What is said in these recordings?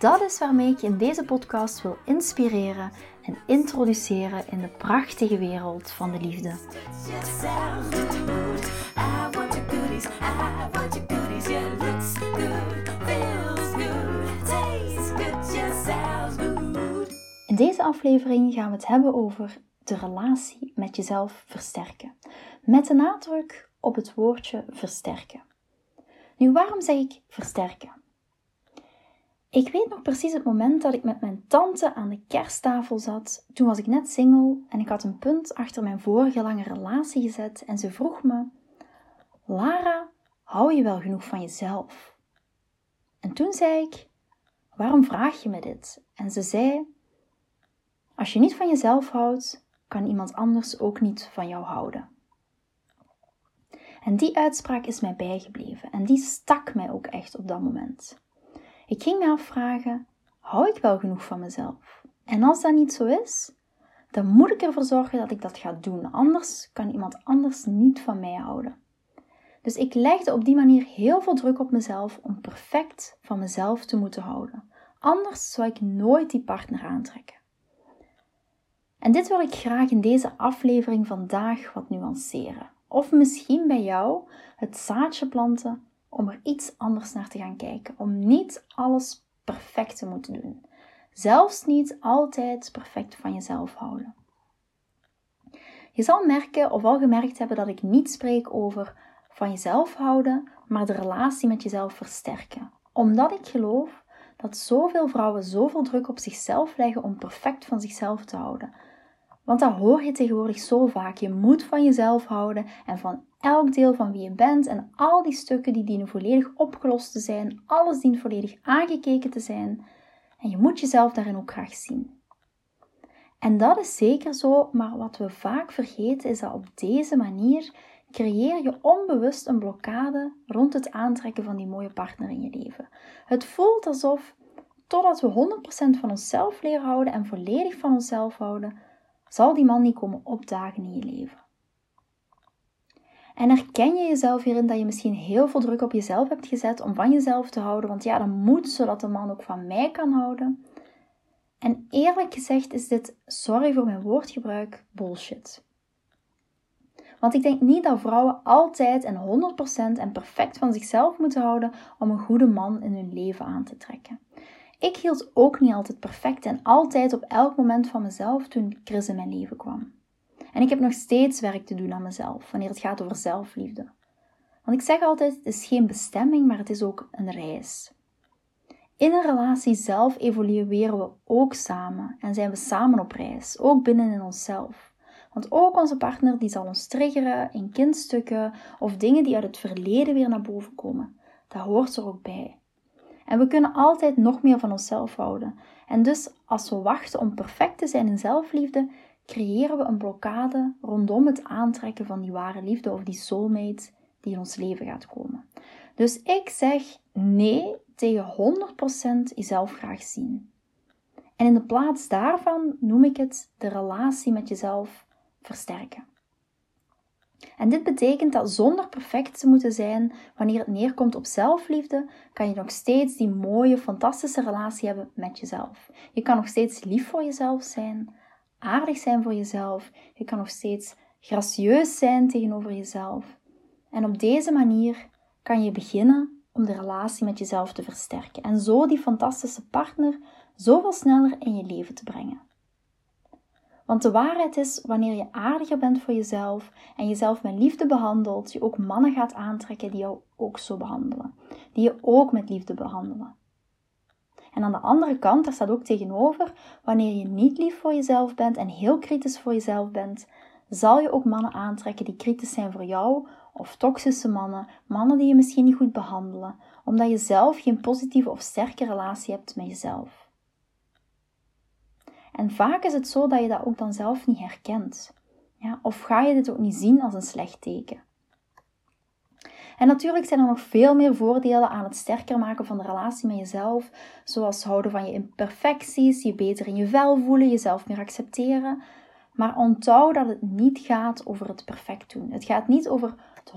Dat is waarmee ik je in deze podcast wil inspireren en introduceren in de prachtige wereld van de liefde. In deze aflevering gaan we het hebben over de relatie met jezelf versterken. Met de nadruk op het woordje versterken. Nu, waarom zeg ik versterken? Ik weet nog precies het moment dat ik met mijn tante aan de kersttafel zat. Toen was ik net single en ik had een punt achter mijn vorige lange relatie gezet en ze vroeg me: Lara, hou je wel genoeg van jezelf? En toen zei ik: Waarom vraag je me dit? En ze zei: Als je niet van jezelf houdt, kan iemand anders ook niet van jou houden. En die uitspraak is mij bijgebleven en die stak mij ook echt op dat moment. Ik ging me afvragen: hou ik wel genoeg van mezelf? En als dat niet zo is, dan moet ik ervoor zorgen dat ik dat ga doen. Anders kan iemand anders niet van mij houden. Dus ik legde op die manier heel veel druk op mezelf om perfect van mezelf te moeten houden. Anders zou ik nooit die partner aantrekken. En dit wil ik graag in deze aflevering vandaag wat nuanceren. Of misschien bij jou het zaadje planten om er iets anders naar te gaan kijken. Om niet alles perfect te moeten doen. Zelfs niet altijd perfect van jezelf houden. Je zal merken of al gemerkt hebben dat ik niet spreek over van jezelf houden, maar de relatie met jezelf versterken. Omdat ik geloof dat zoveel vrouwen zoveel druk op zichzelf leggen om perfect van zichzelf te houden. Want dat hoor je tegenwoordig zo vaak. Je moet van jezelf houden en van elk deel van wie je bent en al die stukken die dienen volledig opgelost te zijn. Alles dient volledig aangekeken te zijn. En je moet jezelf daarin ook graag zien. En dat is zeker zo, maar wat we vaak vergeten is dat op deze manier creëer je onbewust een blokkade rond het aantrekken van die mooie partner in je leven. Het voelt alsof, totdat we 100% van onszelf leren houden en volledig van onszelf houden, zal die man niet komen opdagen in je leven. En herken je jezelf hierin dat je misschien heel veel druk op jezelf hebt gezet om van jezelf te houden, want ja, dat moet zodat de man ook van mij kan houden. En eerlijk gezegd is dit, sorry voor mijn woordgebruik, bullshit. Want ik denk niet dat vrouwen altijd en 100% en perfect van zichzelf moeten houden om een goede man in hun leven aan te trekken. Ik hield ook niet altijd perfect en altijd op elk moment van mezelf toen Chris in mijn leven kwam. En ik heb nog steeds werk te doen aan mezelf wanneer het gaat over zelfliefde. Want ik zeg altijd: het is geen bestemming, maar het is ook een reis. In een relatie zelf evolueren we ook samen en zijn we samen op reis, ook binnen in onszelf. Want ook onze partner die zal ons triggeren in kindstukken of dingen die uit het verleden weer naar boven komen. Dat hoort er ook bij. En we kunnen altijd nog meer van onszelf houden. En dus als we wachten om perfect te zijn in zelfliefde, creëren we een blokkade rondom het aantrekken van die ware liefde of die soulmate die in ons leven gaat komen. Dus ik zeg nee tegen 100% jezelf graag zien. En in de plaats daarvan noem ik het de relatie met jezelf versterken. En dit betekent dat zonder perfect te moeten zijn, wanneer het neerkomt op zelfliefde, kan je nog steeds die mooie, fantastische relatie hebben met jezelf. Je kan nog steeds lief voor jezelf zijn, aardig zijn voor jezelf. Je kan nog steeds gracieus zijn tegenover jezelf. En op deze manier kan je beginnen om de relatie met jezelf te versterken en zo die fantastische partner zoveel sneller in je leven te brengen. Want de waarheid is, wanneer je aardiger bent voor jezelf en jezelf met liefde behandelt, je ook mannen gaat aantrekken die jou ook zo behandelen. Die je ook met liefde behandelen. En aan de andere kant, daar staat ook tegenover, wanneer je niet lief voor jezelf bent en heel kritisch voor jezelf bent, zal je ook mannen aantrekken die kritisch zijn voor jou, of toxische mannen, mannen die je misschien niet goed behandelen, omdat je zelf geen positieve of sterke relatie hebt met jezelf. En vaak is het zo dat je dat ook dan zelf niet herkent. Ja, of ga je dit ook niet zien als een slecht teken? En natuurlijk zijn er nog veel meer voordelen aan het sterker maken van de relatie met jezelf, zoals houden van je imperfecties, je beter in je vel voelen, jezelf meer accepteren. Maar onthoud dat het niet gaat over het perfect doen. Het gaat niet over het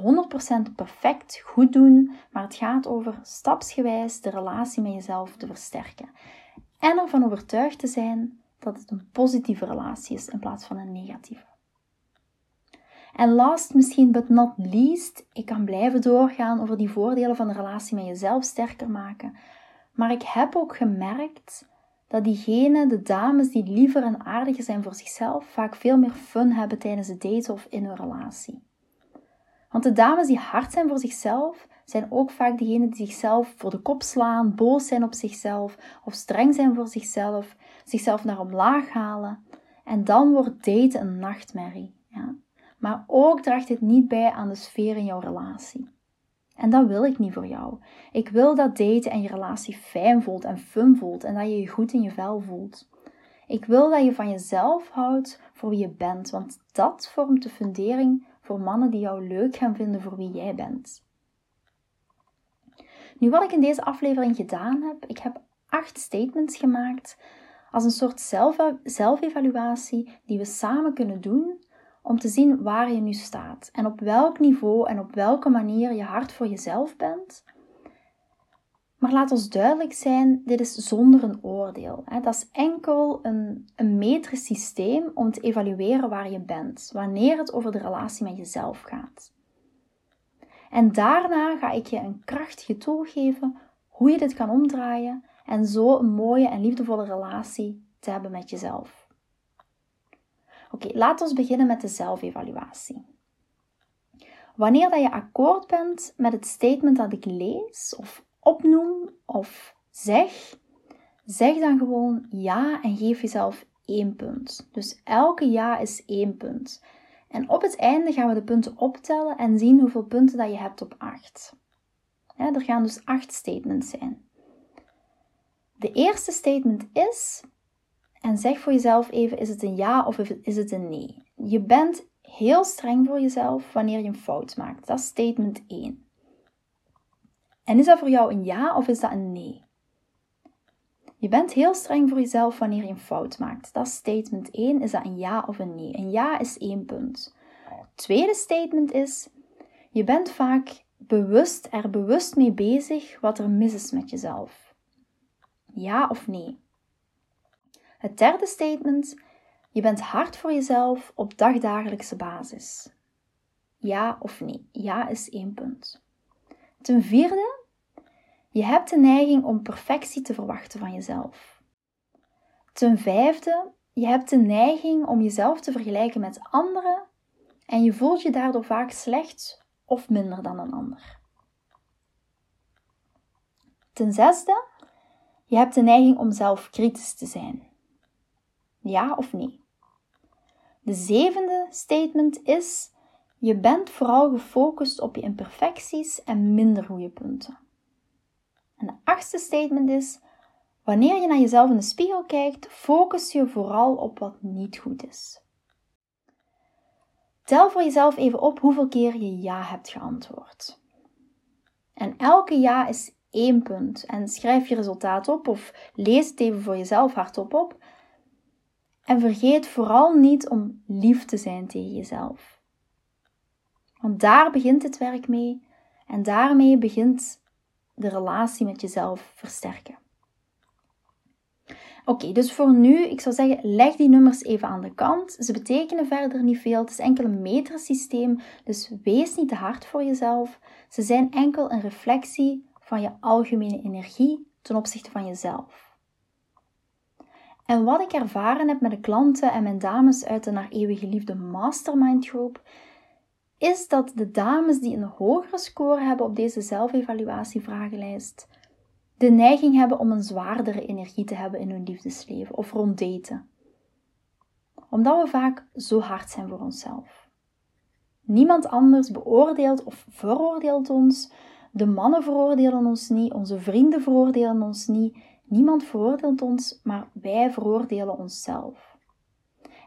100% perfect goed doen, maar het gaat over stapsgewijs de relatie met jezelf te versterken. En ervan overtuigd te zijn dat het een positieve relatie is in plaats van een negatieve. En last misschien but not least, ik kan blijven doorgaan over die voordelen van de relatie met jezelf sterker maken. Maar ik heb ook gemerkt dat diegenen, de dames die liever en aardiger zijn voor zichzelf, vaak veel meer fun hebben tijdens het daten of in hun relatie. Want de dames die hard zijn voor zichzelf, zijn ook vaak diegenen die zichzelf voor de kop slaan, boos zijn op zichzelf of streng zijn voor zichzelf, zichzelf naar omlaag halen. En dan wordt daten een nachtmerrie. Ja? Maar ook draagt dit niet bij aan de sfeer in jouw relatie. En dat wil ik niet voor jou. Ik wil dat daten en je relatie fijn voelt en fun voelt en dat je je goed in je vel voelt. Ik wil dat je van jezelf houdt voor wie je bent, want dat vormt de fundering voor mannen die jou leuk gaan vinden voor wie jij bent. Nu, wat ik in deze aflevering gedaan heb, ik heb acht statements gemaakt als een soort zelfevaluatie die we samen kunnen doen om te zien waar je nu staat en op welk niveau en op welke manier je hard voor jezelf bent. Maar laat ons duidelijk zijn, dit is zonder een oordeel. Dat is enkel een, een metrisch systeem om te evalueren waar je bent, wanneer het over de relatie met jezelf gaat. En daarna ga ik je een krachtige tool geven hoe je dit kan omdraaien en zo een mooie en liefdevolle relatie te hebben met jezelf. Oké, laten we beginnen met de zelfevaluatie. Wanneer dat je akkoord bent met het statement dat ik lees, of opnoem, of zeg, zeg dan gewoon ja en geef jezelf één punt. Dus elke ja is één punt. En op het einde gaan we de punten optellen en zien hoeveel punten dat je hebt op acht. er gaan dus acht statements zijn. De eerste statement is: en zeg voor jezelf even: is het een ja of is het een nee? Je bent heel streng voor jezelf wanneer je een fout maakt. Dat is statement 1. En is dat voor jou een ja of is dat een nee? Je bent heel streng voor jezelf wanneer je een fout maakt. Dat is statement 1. Is dat een ja of een nee? Een ja is één punt. tweede statement is: je bent vaak bewust er bewust mee bezig wat er mis is met jezelf. Ja of nee? Het derde statement: je bent hard voor jezelf op dagdagelijkse basis. Ja of nee? Ja is één punt. Ten vierde: je hebt de neiging om perfectie te verwachten van jezelf. Ten vijfde: je hebt de neiging om jezelf te vergelijken met anderen en je voelt je daardoor vaak slecht of minder dan een ander. Ten zesde: je hebt de neiging om zelf kritisch te zijn. Ja of nee? De zevende statement is: je bent vooral gefocust op je imperfecties en minder goede punten. En de achtste statement is: wanneer je naar jezelf in de spiegel kijkt, focus je vooral op wat niet goed is. Tel voor jezelf even op hoeveel keer je ja hebt geantwoord. En elke ja is één punt. En schrijf je resultaat op of lees het even voor jezelf hardop op. En vergeet vooral niet om lief te zijn tegen jezelf. Want daar begint het werk mee en daarmee begint de relatie met jezelf versterken. Oké, dus voor nu, ik zou zeggen, leg die nummers even aan de kant. Ze betekenen verder niet veel. Het is enkel een metersysteem, dus wees niet te hard voor jezelf. Ze zijn enkel een reflectie van je algemene energie ten opzichte van jezelf. En wat ik ervaren heb met de klanten en mijn dames uit de Naar Eeuwige Liefde Mastermind Groep, is dat de dames die een hogere score hebben op deze zelfevaluatievragenlijst, de neiging hebben om een zwaardere energie te hebben in hun liefdesleven of rond daten. Omdat we vaak zo hard zijn voor onszelf. Niemand anders beoordeelt of veroordeelt ons. De mannen veroordelen ons niet, onze vrienden veroordelen ons niet Niemand veroordeelt ons, maar wij veroordelen onszelf.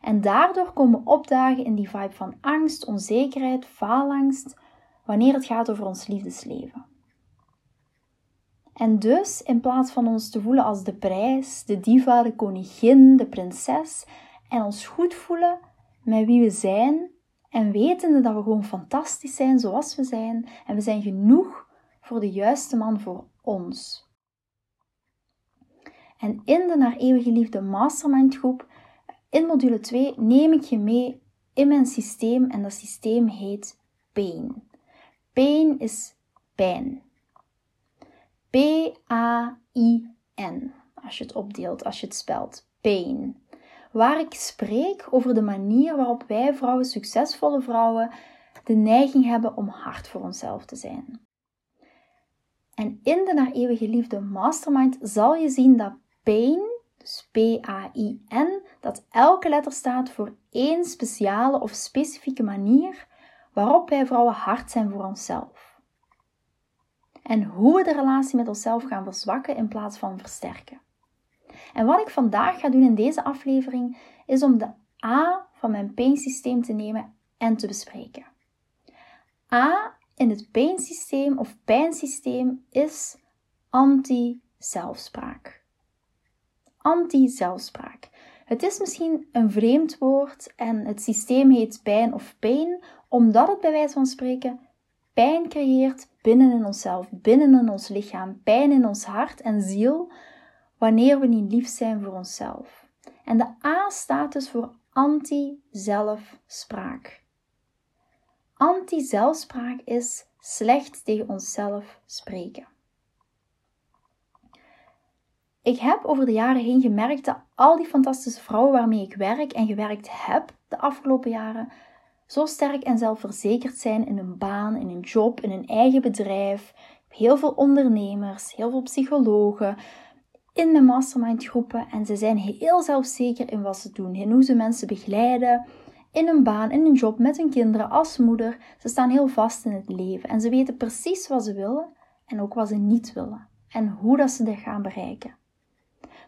En daardoor komen we opdagen in die vibe van angst, onzekerheid, faalangst, wanneer het gaat over ons liefdesleven. En dus, in plaats van ons te voelen als de prijs, de diva, de koningin, de prinses, en ons goed voelen met wie we zijn, en wetende dat we gewoon fantastisch zijn zoals we zijn, en we zijn genoeg voor de juiste man voor ons. En in de Naar Eeuwige Liefde Mastermind groep, in module 2, neem ik je mee in mijn systeem en dat systeem heet PAIN. Pain is pijn. P-A-I-N. Als je het opdeelt, als je het spelt. Pain. Waar ik spreek over de manier waarop wij vrouwen, succesvolle vrouwen, de neiging hebben om hard voor onszelf te zijn. En in de Naar Eeuwige Liefde Mastermind zal je zien dat pain, dus P-A-I-N, dat elke letter staat voor één speciale of specifieke manier waarop wij vrouwen hard zijn voor onszelf. En hoe we de relatie met onszelf gaan verzwakken in plaats van versterken. En wat ik vandaag ga doen in deze aflevering is om de A van mijn pijnsysteem te nemen en te bespreken. A in het pijnsysteem of pijnsysteem is anti-zelfspraak. Anti-zelfspraak. Het is misschien een vreemd woord en het systeem heet pijn of pain, omdat het bij wijze van spreken pijn creëert binnen in onszelf, binnen in ons lichaam, pijn in ons hart en ziel, wanneer we niet lief zijn voor onszelf. En de A staat dus voor anti-zelfspraak. Anti-zelfspraak is slecht tegen onszelf spreken. Ik heb over de jaren heen gemerkt dat al die fantastische vrouwen waarmee ik werk en gewerkt heb de afgelopen jaren, zo sterk en zelfverzekerd zijn in hun baan, in hun job, in hun eigen bedrijf. Heel veel ondernemers, heel veel psychologen in mijn mastermind groepen en ze zijn heel zelfzeker in wat ze doen, in hoe ze mensen begeleiden, in hun baan, in hun job, met hun kinderen, als moeder. Ze staan heel vast in het leven en ze weten precies wat ze willen en ook wat ze niet willen en hoe dat ze dit gaan bereiken.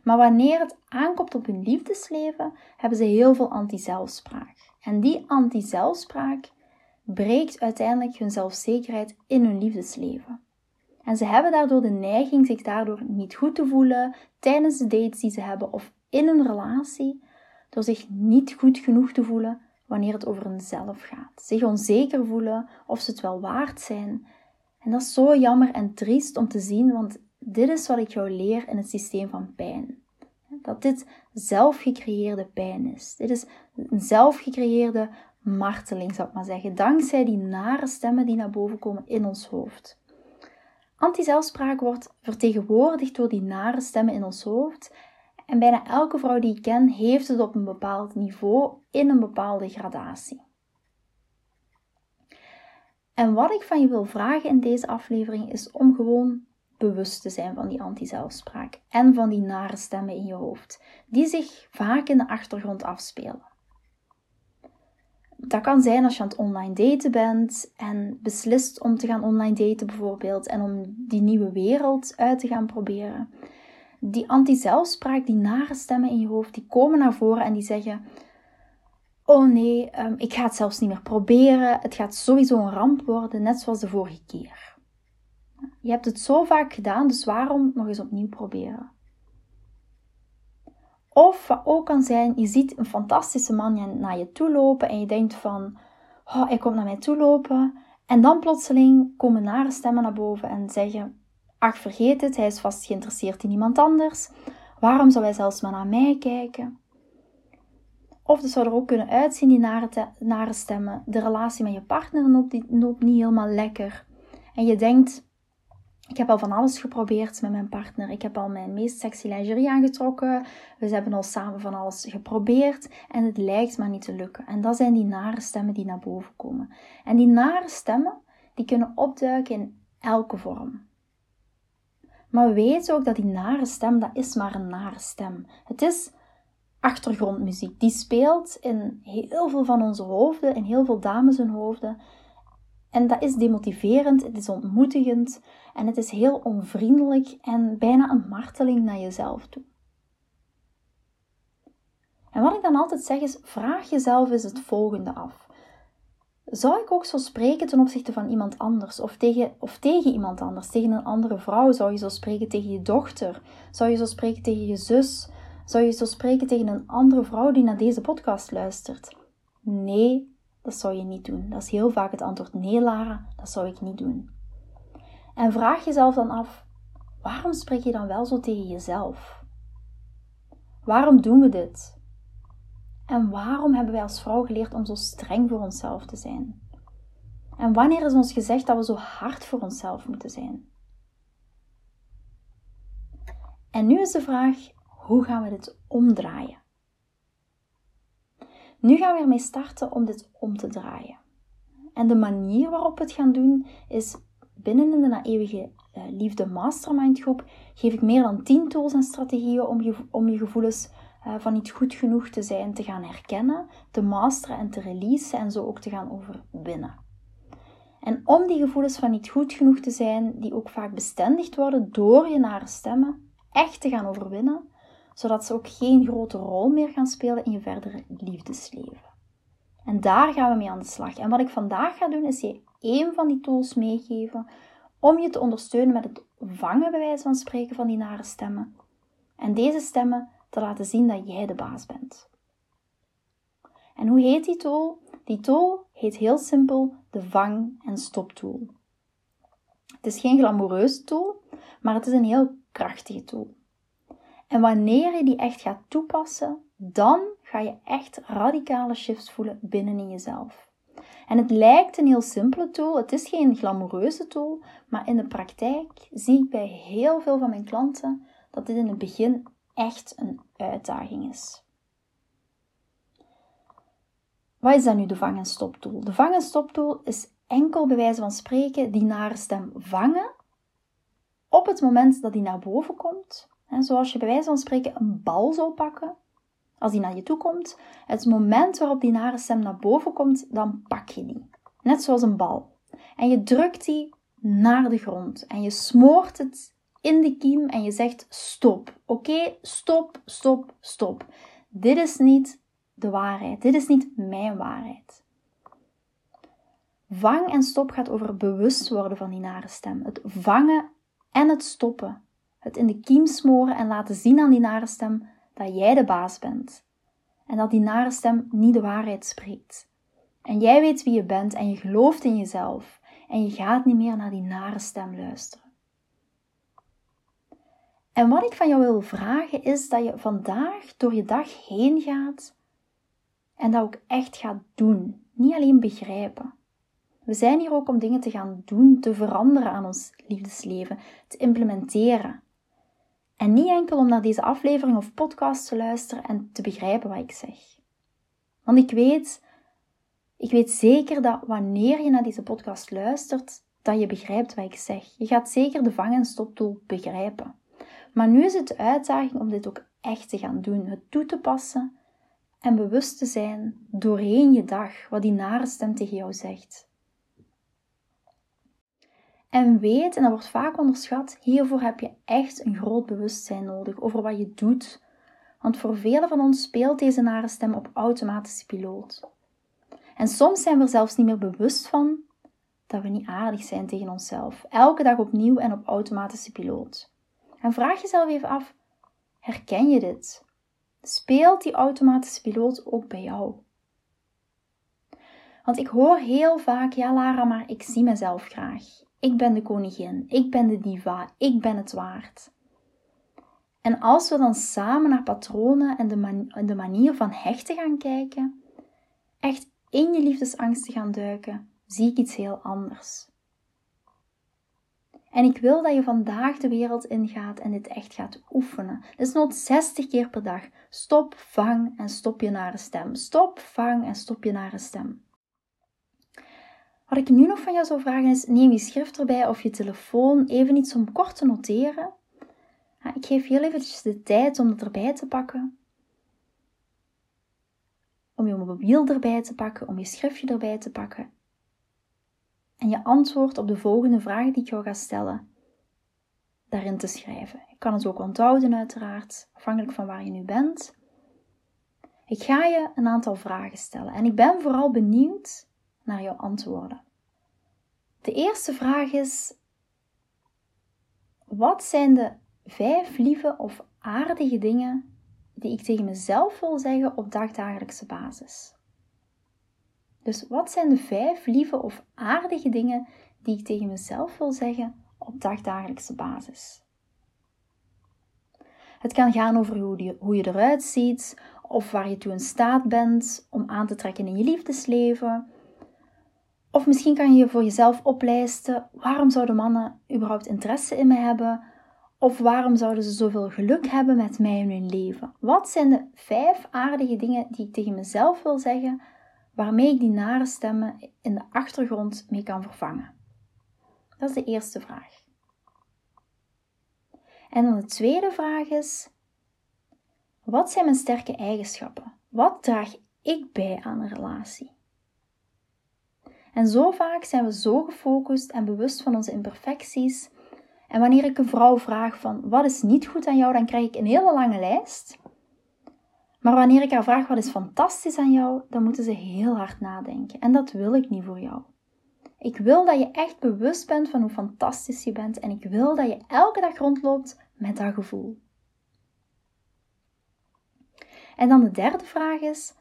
Maar wanneer het aankomt op hun liefdesleven, hebben ze heel veel anti-zelfspraak. En die anti-zelfspraak breekt uiteindelijk hun zelfzekerheid in hun liefdesleven. En ze hebben daardoor de neiging zich daardoor niet goed te voelen tijdens de dates die ze hebben of in een relatie, door zich niet goed genoeg te voelen wanneer het over hunzelf gaat. Zich onzeker voelen of ze het wel waard zijn. En dat is zo jammer en triest om te zien, want dit is wat ik jou leer in het systeem van pijn. Dat dit zelfgecreëerde pijn is. Dit is een zelfgecreëerde marteling, zou ik maar zeggen, dankzij die nare stemmen die naar boven komen in ons hoofd. Antizelfspraak wordt vertegenwoordigd door die nare stemmen in ons hoofd. En bijna elke vrouw die ik ken heeft het op een bepaald niveau in een bepaalde gradatie. En wat ik van je wil vragen in deze aflevering is om gewoon bewust te zijn van die anti-zelfspraak en van die nare stemmen in je hoofd, die zich vaak in de achtergrond afspelen. Dat kan zijn als je aan het online daten bent en beslist om te gaan online daten bijvoorbeeld en om die nieuwe wereld uit te gaan proberen. Die anti-zelfspraak, die nare stemmen in je hoofd, die komen naar voren en die zeggen: Oh nee, ehm, ik ga het zelfs niet meer proberen. Het gaat sowieso een ramp worden, net zoals de vorige keer. Je hebt het zo vaak gedaan, dus waarom nog eens opnieuw proberen? Of wat ook kan zijn, je ziet een fantastische man naar je toe lopen en je denkt van, oh, hij komt naar mij toe lopen. En dan plotseling komen nare stemmen naar boven en zeggen, ach vergeet het, hij is vast geïnteresseerd in iemand anders. Waarom zou hij zelfs maar naar mij kijken? Of het zou er ook kunnen uitzien, die nare, nare stemmen. De relatie met je partner loopt niet helemaal lekker. En je denkt, ik heb al van alles geprobeerd met mijn partner. Ik heb al mijn meest sexy lingerie aangetrokken. We hebben al samen van alles geprobeerd. En het lijkt maar niet te lukken. En dat zijn die nare stemmen die naar boven komen. En die nare stemmen, die kunnen opduiken in elke vorm. Maar weet ook dat die nare stem, dat is maar een nare stem. Het is achtergrondmuziek. Die speelt in heel veel van onze hoofden, in heel veel dames hun hoofden. En dat is demotiverend, het is ontmoedigend en het is heel onvriendelijk en bijna een marteling naar jezelf toe. En wat ik dan altijd zeg is: vraag jezelf eens het volgende af. Zou ik ook zo spreken ten opzichte van iemand anders? Of tegen, of tegen iemand anders? Tegen een andere vrouw? Zou je zo spreken tegen je dochter? Zou je zo spreken tegen je zus? Zou je zo spreken tegen een andere vrouw die naar deze podcast luistert? Nee, dat zou je niet doen. Dat is heel vaak het antwoord: nee, Lara, dat zou ik niet doen. En vraag jezelf dan af: waarom spreek je dan wel zo tegen jezelf? Waarom doen we dit? En waarom hebben wij als vrouw geleerd om zo streng voor onszelf te zijn? En wanneer is ons gezegd dat we zo hard voor onszelf moeten zijn? En nu is de vraag: hoe gaan we dit omdraaien? Nu gaan we ermee starten om dit om te draaien. En de manier waarop we het gaan doen is binnen in de Na Eeuwige eh, Liefde Mastermind groep geef ik meer dan 10 tools en strategieën om je, om je gevoelens uh, van niet goed genoeg te zijn te gaan herkennen, te masteren en te releasen en zo ook te gaan overwinnen. En om die gevoelens van niet goed genoeg te zijn, die ook vaak bestendigd worden door je nare stemmen, echt te gaan overwinnen, zodat ze ook geen grote rol meer gaan spelen in je verdere liefdesleven. En daar gaan we mee aan de slag. En wat ik vandaag ga doen, is je één van die tools meegeven om je te ondersteunen met het vangen, bij wijze van spreken, van die nare stemmen. En deze stemmen te laten zien dat jij de baas bent. En hoe heet die tool? Die tool heet heel simpel de vang- en stoptool. Het is geen glamoureuze tool, maar het is een heel krachtige tool. En wanneer je die echt gaat toepassen, dan ga je echt radicale shifts voelen binnen in jezelf. En het lijkt een heel simpele tool, het is geen glamoureuze tool, maar in de praktijk zie ik bij heel veel van mijn klanten dat dit in het begin echt een uitdaging is. Wat is dan nu de vang- en stoptool? De vang- en stoptool is enkel bij wijze van spreken die nare stem vangen op het moment dat die naar boven komt. En zoals je bij wijze van spreken een bal zou pakken, als die naar je toe komt, het moment waarop die nare stem naar boven komt, dan pak je die. Net zoals een bal. En je drukt die naar de grond en je smoort het in de kiem en je zegt stop. Oké, stop, stop, stop. Dit is niet de waarheid. Dit is niet mijn waarheid. Vang en stop gaat over bewust worden van die nare stem. Het vangen en het stoppen. Het in de kiem smoren en laten zien aan die nare stem dat jij de baas bent. En dat die nare stem niet de waarheid spreekt. En jij weet wie je bent en je gelooft in jezelf. En je gaat niet meer naar die nare stem luisteren. En wat ik van jou wil vragen is dat je vandaag door je dag heen gaat en dat ook echt gaat doen. Niet alleen begrijpen. We zijn hier ook om dingen te gaan doen, te veranderen aan ons liefdesleven, te implementeren. En niet enkel om naar deze aflevering of podcast te luisteren en te begrijpen wat ik zeg. Want ik weet, ik weet zeker dat wanneer je naar deze podcast luistert, dat je begrijpt wat ik zeg. Je gaat zeker de vang- en stoptool begrijpen. Maar nu is het de uitdaging om dit ook echt te gaan doen, het toe te passen en bewust te zijn doorheen je dag wat die nare stem tegen jou zegt. En weet, en dat wordt vaak onderschat, hiervoor heb je echt een groot bewustzijn nodig over wat je doet. Want voor velen van ons speelt deze nare stem op automatische piloot. En soms zijn we er zelfs niet meer bewust van dat we niet aardig zijn tegen onszelf. Elke dag opnieuw en op automatische piloot. En vraag jezelf even af: herken je dit? Speelt die automatische piloot ook bij jou? Want ik hoor heel vaak: ja, Lara, maar ik zie mezelf graag. Ik ben de koningin, ik ben de diva, ik ben het waard. En als we dan samen naar patronen en de, de manier van hechten gaan kijken, echt in je liefdesangst te gaan duiken, zie ik iets heel anders. En ik wil dat je vandaag de wereld ingaat en dit echt gaat oefenen. Dit is nooit 60 keer per dag. Stop, vang en stop je naar een stem. Stop, vang en stop je naar een stem. Wat ik nu nog van jou zou vragen is: neem je schrift erbij of je telefoon, even iets om kort te noteren. Ik geef heel eventjes de tijd om het erbij te pakken. Om je mobiel erbij te pakken, om je schriftje erbij te pakken. en je antwoord op de volgende vragen die ik jou ga stellen daarin te schrijven. Ik kan het ook onthouden uiteraard, afhankelijk van waar je nu bent. Ik ga je een aantal vragen stellen en ik ben vooral benieuwd naar jouw antwoorden. De eerste vraag is: wat zijn de vijf lieve of aardige dingen die ik tegen mezelf wil zeggen op dagdagelijkse basis? Dus wat zijn de vijf lieve of aardige dingen die ik tegen mezelf wil zeggen op dagdagelijkse basis? Het kan gaan over hoe je, hoe je eruit ziet, of waar je toe in staat bent om aan te trekken in je liefdesleven. Of misschien kan je voor jezelf oplijsten waarom zouden mannen überhaupt interesse in mij hebben? Of waarom zouden ze zoveel geluk hebben met mij in hun leven? Wat zijn de vijf aardige dingen die ik tegen mezelf wil zeggen, waarmee ik die nare stemmen in de achtergrond mee kan vervangen? Dat is de eerste vraag. En dan de tweede vraag is: wat zijn mijn sterke eigenschappen? Wat draag ik bij aan een relatie? En zo vaak zijn we zo gefocust en bewust van onze imperfecties. En wanneer ik een vrouw vraag van wat is niet goed aan jou, dan krijg ik een hele lange lijst. Maar wanneer ik haar vraag wat is fantastisch aan jou, dan moeten ze heel hard nadenken. En dat wil ik niet voor jou. Ik wil dat je echt bewust bent van hoe fantastisch je bent en ik wil dat je elke dag rondloopt met dat gevoel. En dan de derde vraag is: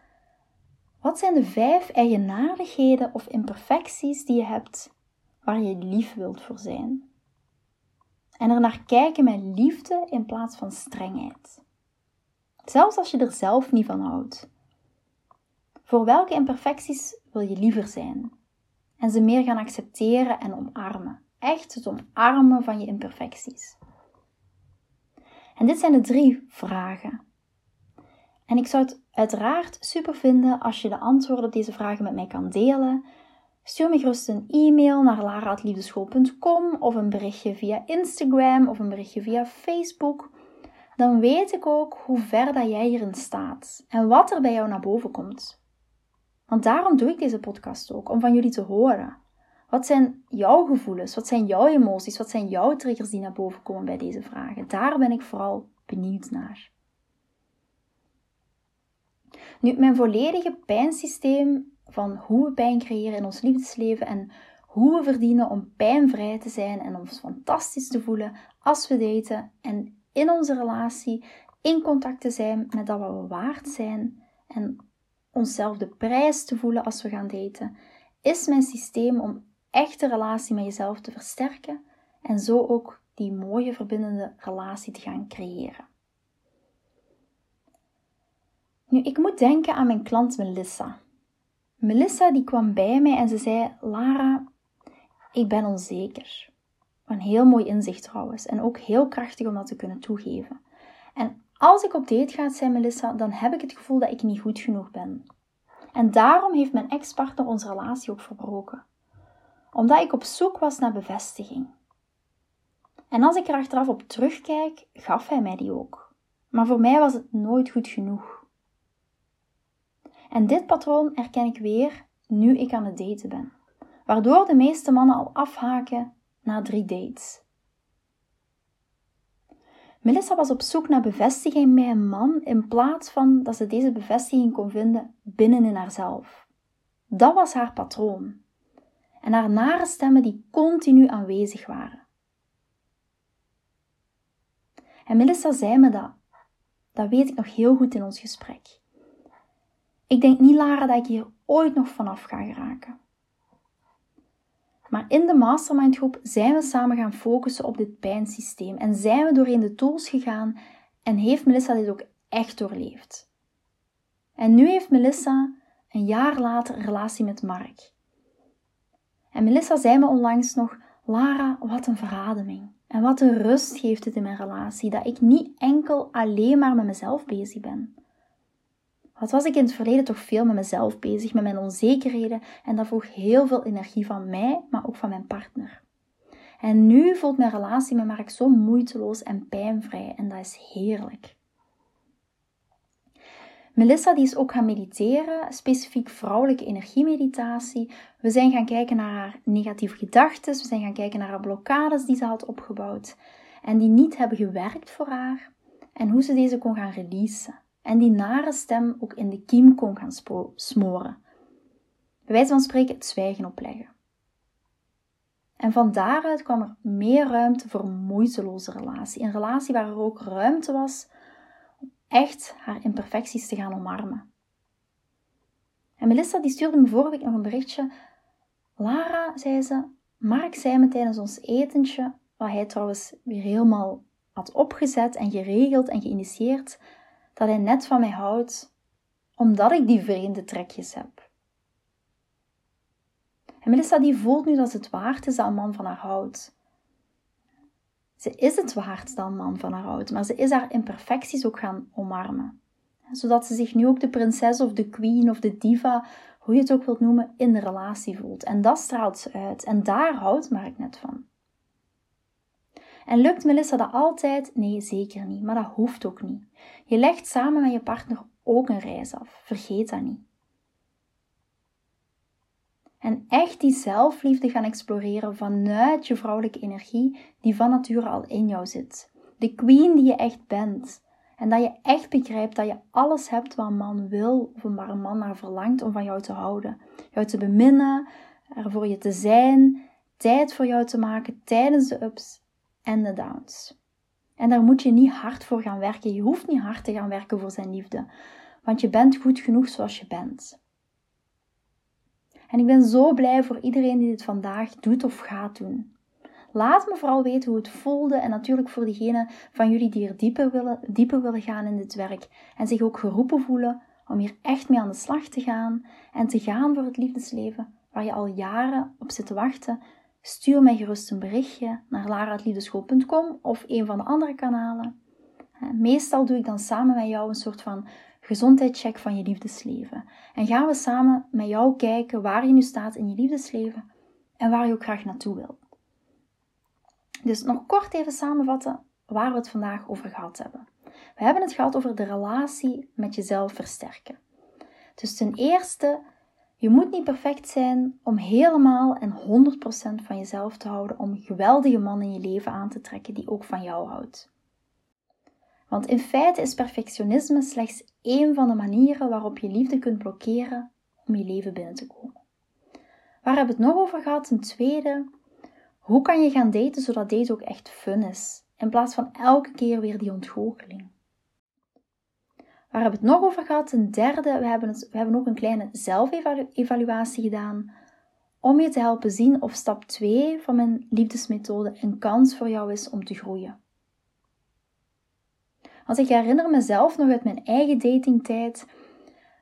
wat zijn de vijf eigenaardigheden of imperfecties die je hebt waar je lief wilt voor zijn? En er naar kijken met liefde in plaats van strengheid. Zelfs als je er zelf niet van houdt. Voor welke imperfecties wil je liever zijn? En ze meer gaan accepteren en omarmen. Echt het omarmen van je imperfecties. En dit zijn de drie vragen. En ik zou het uiteraard super vinden als je de antwoorden op deze vragen met mij kan delen. Stuur me gerust een e-mail naar lara.liefdeschool.com of een berichtje via Instagram of een berichtje via Facebook. Dan weet ik ook hoe ver dat jij hierin staat en wat er bij jou naar boven komt. Want daarom doe ik deze podcast ook, om van jullie te horen. Wat zijn jouw gevoelens? Wat zijn jouw emoties? Wat zijn jouw triggers die naar boven komen bij deze vragen? Daar ben ik vooral benieuwd naar. Nu, mijn volledige pijnsysteem van hoe we pijn creëren in ons liefdesleven en hoe we verdienen om pijnvrij te zijn en ons fantastisch te voelen als we daten en in onze relatie in contact te zijn met dat wat we waard zijn en onszelf de prijs te voelen als we gaan daten, is mijn systeem om echte relatie met jezelf te versterken en zo ook die mooie verbindende relatie te gaan creëren. Nu, ik moet denken aan mijn klant Melissa. Melissa die kwam bij mij en ze zei: Lara, ik ben onzeker. Een heel mooi inzicht trouwens en ook heel krachtig om dat te kunnen toegeven. En als ik op date ga, zei Melissa, dan heb ik het gevoel dat ik niet goed genoeg ben. En daarom heeft mijn ex-partner onze relatie ook verbroken. Omdat ik op zoek was naar bevestiging. En als ik er achteraf op terugkijk, gaf hij mij die ook. Maar voor mij was het nooit goed genoeg. En dit patroon herken ik weer nu ik aan het daten ben, waardoor de meeste mannen al afhaken na drie dates. Melissa was op zoek naar bevestiging bij een man in plaats van dat ze deze bevestiging kon vinden binnenin haarzelf. Dat was haar patroon. En haar nare stemmen die continu aanwezig waren. En Melissa zei me dat. Dat weet ik nog heel goed in ons gesprek. Ik denk niet, Lara, dat ik hier ooit nog vanaf ga geraken. Maar in de mastermind groep zijn we samen gaan focussen op dit pijnsysteem en zijn we doorheen de tools gegaan en heeft Melissa dit ook echt doorleefd. En nu heeft Melissa een jaar later een relatie met Mark. En Melissa zei me onlangs nog: Lara, wat een verademing. En wat een rust geeft het in mijn relatie dat ik niet enkel alleen maar met mezelf bezig ben. Wat was ik in het verleden toch veel met mezelf bezig, met mijn onzekerheden. En dat vroeg heel veel energie van mij, maar ook van mijn partner. En nu voelt mijn relatie met Mark zo moeiteloos en pijnvrij. En dat is heerlijk. Melissa die is ook gaan mediteren, specifiek vrouwelijke energiemeditatie. We zijn gaan kijken naar haar negatieve gedachten, we zijn gaan kijken naar haar blokkades die ze had opgebouwd. En die niet hebben gewerkt voor haar. En hoe ze deze kon gaan releasen en die nare stem ook in de kiem kon gaan smoren. Bij wijze van spreken het zwijgen opleggen. En van daaruit kwam er meer ruimte voor een moeiteloze relatie. Een relatie waar er ook ruimte was om echt haar imperfecties te gaan omarmen. En Melissa die stuurde me vorige week nog een berichtje. Lara, zei ze, Mark zei me tijdens ons etentje, wat hij trouwens weer helemaal had opgezet en geregeld en geïnitieerd, dat hij net van mij houdt, omdat ik die vreemde trekjes heb. En Melissa die voelt nu dat het waard is dat een man van haar houdt. Ze is het waard dat een man van haar houdt, maar ze is haar imperfecties ook gaan omarmen. Zodat ze zich nu ook de prinses of de queen of de diva, hoe je het ook wilt noemen, in de relatie voelt. En dat straalt ze uit. En daar houdt Mark net van. En lukt Melissa dat altijd? Nee, zeker niet. Maar dat hoeft ook niet. Je legt samen met je partner ook een reis af. Vergeet dat niet. En echt die zelfliefde gaan exploreren vanuit je vrouwelijke energie die van nature al in jou zit. De queen die je echt bent. En dat je echt begrijpt dat je alles hebt wat een man wil of waar een man naar verlangt om van jou te houden. Jou te beminnen, er voor je te zijn, tijd voor jou te maken tijdens de ups en de downs. En daar moet je niet hard voor gaan werken. Je hoeft niet hard te gaan werken voor zijn liefde, want je bent goed genoeg zoals je bent. En ik ben zo blij voor iedereen die dit vandaag doet of gaat doen. Laat me vooral weten hoe het voelde en natuurlijk voor diegenen van jullie die er dieper willen, dieper willen gaan in dit werk en zich ook geroepen voelen om hier echt mee aan de slag te gaan en te gaan voor het liefdesleven waar je al jaren op zit te wachten. Stuur mij gerust een berichtje naar laraatliefdeschool.com of een van de andere kanalen. Meestal doe ik dan samen met jou een soort van gezondheidscheck van je liefdesleven. En gaan we samen met jou kijken waar je nu staat in je liefdesleven en waar je ook graag naartoe wilt. Dus nog kort even samenvatten waar we het vandaag over gehad hebben. We hebben het gehad over de relatie met jezelf versterken. Dus ten eerste, je moet niet perfect zijn om helemaal en 100% van jezelf te houden om een geweldige man in je leven aan te trekken die ook van jou houdt. Want in feite is perfectionisme slechts één van de manieren waarop je liefde kunt blokkeren om je leven binnen te komen. Waar hebben we het nog over gehad? Ten tweede, hoe kan je gaan daten zodat date ook echt fun is, in plaats van elke keer weer die ontgoocheling? Waar hebben we het nog over gehad? Ten derde, we hebben, we hebben ook een kleine zelfevaluatie gedaan om je te helpen zien of stap 2 van mijn liefdesmethode een kans voor jou is om te groeien. Als ik herinner mezelf nog uit mijn eigen datingtijd,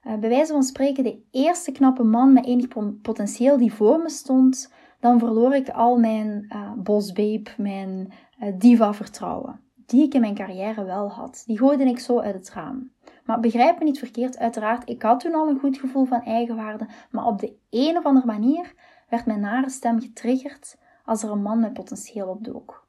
uh, bij wijze van spreken de eerste knappe man met enig potentieel die voor me stond, dan verloor ik al mijn uh, bosbabe, mijn uh, diva-vertrouwen, die ik in mijn carrière wel had. Die gooide ik zo uit het raam. Maar begrijp me niet verkeerd, uiteraard, ik had toen al een goed gevoel van eigenwaarde, maar op de een of andere manier werd mijn nare stem getriggerd als er een man met potentieel opdook.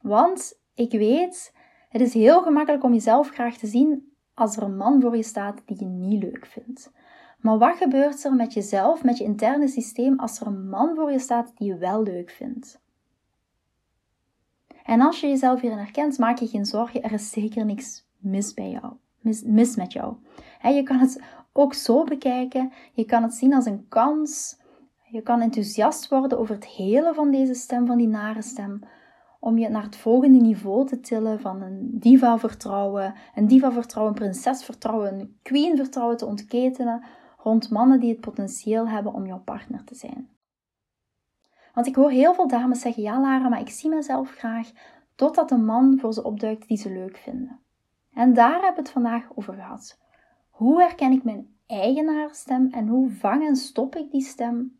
Want ik weet het is heel gemakkelijk om jezelf graag te zien als er een man voor je staat die je niet leuk vindt. Maar wat gebeurt er met jezelf, met je interne systeem, als er een man voor je staat die je wel leuk vindt? En als je jezelf hierin herkent, maak je geen zorgen, er is zeker niks mis bij jou, mis, met jou. je kan het ook zo bekijken, je kan het zien als een kans, je kan enthousiast worden over het hele van deze stem, van die nare stem, om je naar het volgende niveau te tillen van een diva-vertrouwen, een diva-vertrouwen, een prinses-vertrouwen, een queen-vertrouwen te ontketenen rond mannen die het potentieel hebben om jouw partner te zijn. Want ik hoor heel veel dames zeggen: Ja, Lara, maar ik zie mezelf graag totdat een man voor ze opduikt die ze leuk vinden. En daar hebben we het vandaag over gehad. Hoe herken ik mijn eigen stem en hoe vang en stop ik die stem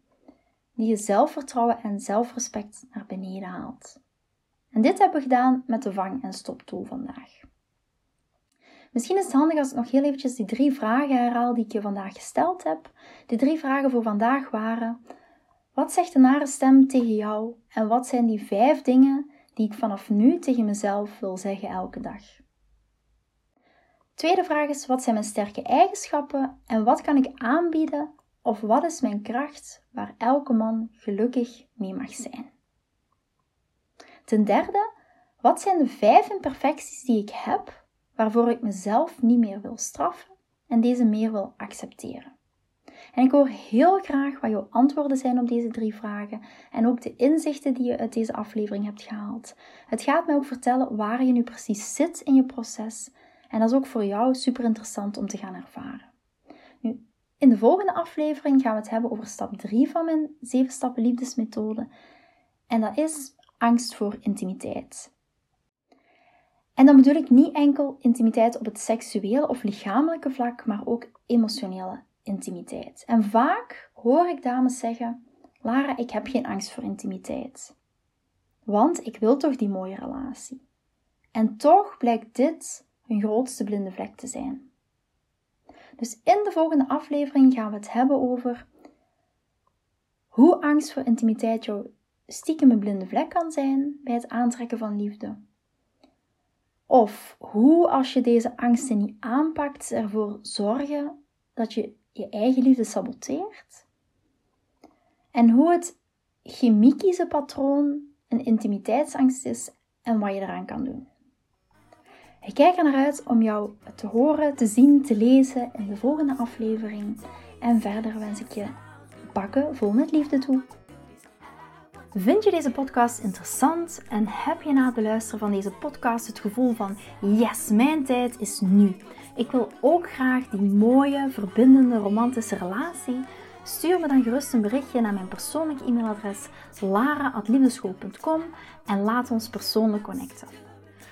die je zelfvertrouwen en zelfrespect naar beneden haalt? En dit hebben we gedaan met de vang- en stoptool vandaag. Misschien is het handig als ik nog heel eventjes die drie vragen herhaal die ik je vandaag gesteld heb. De drie vragen voor vandaag waren: wat zegt de nare stem tegen jou? En wat zijn die vijf dingen die ik vanaf nu tegen mezelf wil zeggen elke dag? Tweede vraag is: wat zijn mijn sterke eigenschappen en wat kan ik aanbieden of wat is mijn kracht waar elke man gelukkig mee mag zijn? Ten derde, wat zijn de vijf imperfecties die ik heb waarvoor ik mezelf niet meer wil straffen en deze meer wil accepteren? En ik hoor heel graag wat jouw antwoorden zijn op deze drie vragen en ook de inzichten die je uit deze aflevering hebt gehaald. Het gaat mij ook vertellen waar je nu precies zit in je proces en dat is ook voor jou super interessant om te gaan ervaren. Nu, in de volgende aflevering gaan we het hebben over stap 3 van mijn 7 stappen liefdesmethode en dat is angst voor intimiteit. En dan bedoel ik niet enkel intimiteit op het seksuele of lichamelijke vlak, maar ook emotionele intimiteit. En vaak hoor ik dames zeggen: Lara, ik heb geen angst voor intimiteit. Want ik wil toch die mooie relatie. En toch blijkt dit hun grootste blinde vlek te zijn. Dus in de volgende aflevering gaan we het hebben over hoe angst voor intimiteit jouw stiekem een blinde vlek kan zijn bij het aantrekken van liefde. Of hoe, als je deze angsten niet aanpakt, ervoor zorgen dat je je eigen liefde saboteert. En hoe het chemiekische patroon een intimiteitsangst is en wat je eraan kan doen. Ik kijk er naar uit om jou te horen, te zien, te lezen in de volgende aflevering. En verder wens ik je bakken vol met liefde toe. Vind je deze podcast interessant en heb je na het beluisteren van deze podcast het gevoel van yes, mijn tijd is nu. Ik wil ook graag die mooie, verbindende, romantische relatie. Stuur me dan gerust een berichtje naar mijn persoonlijk e-mailadres lara.liefdeschool.com en laat ons persoonlijk connecten.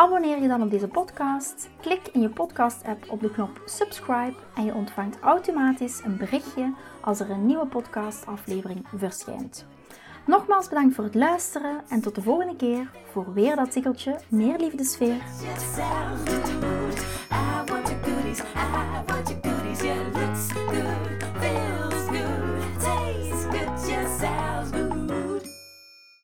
Abonneer je dan op deze podcast. Klik in je podcast-app op de knop subscribe en je ontvangt automatisch een berichtje als er een nieuwe podcastaflevering verschijnt. Nogmaals bedankt voor het luisteren en tot de volgende keer voor weer dat tikkeltje meer liefdesfeer.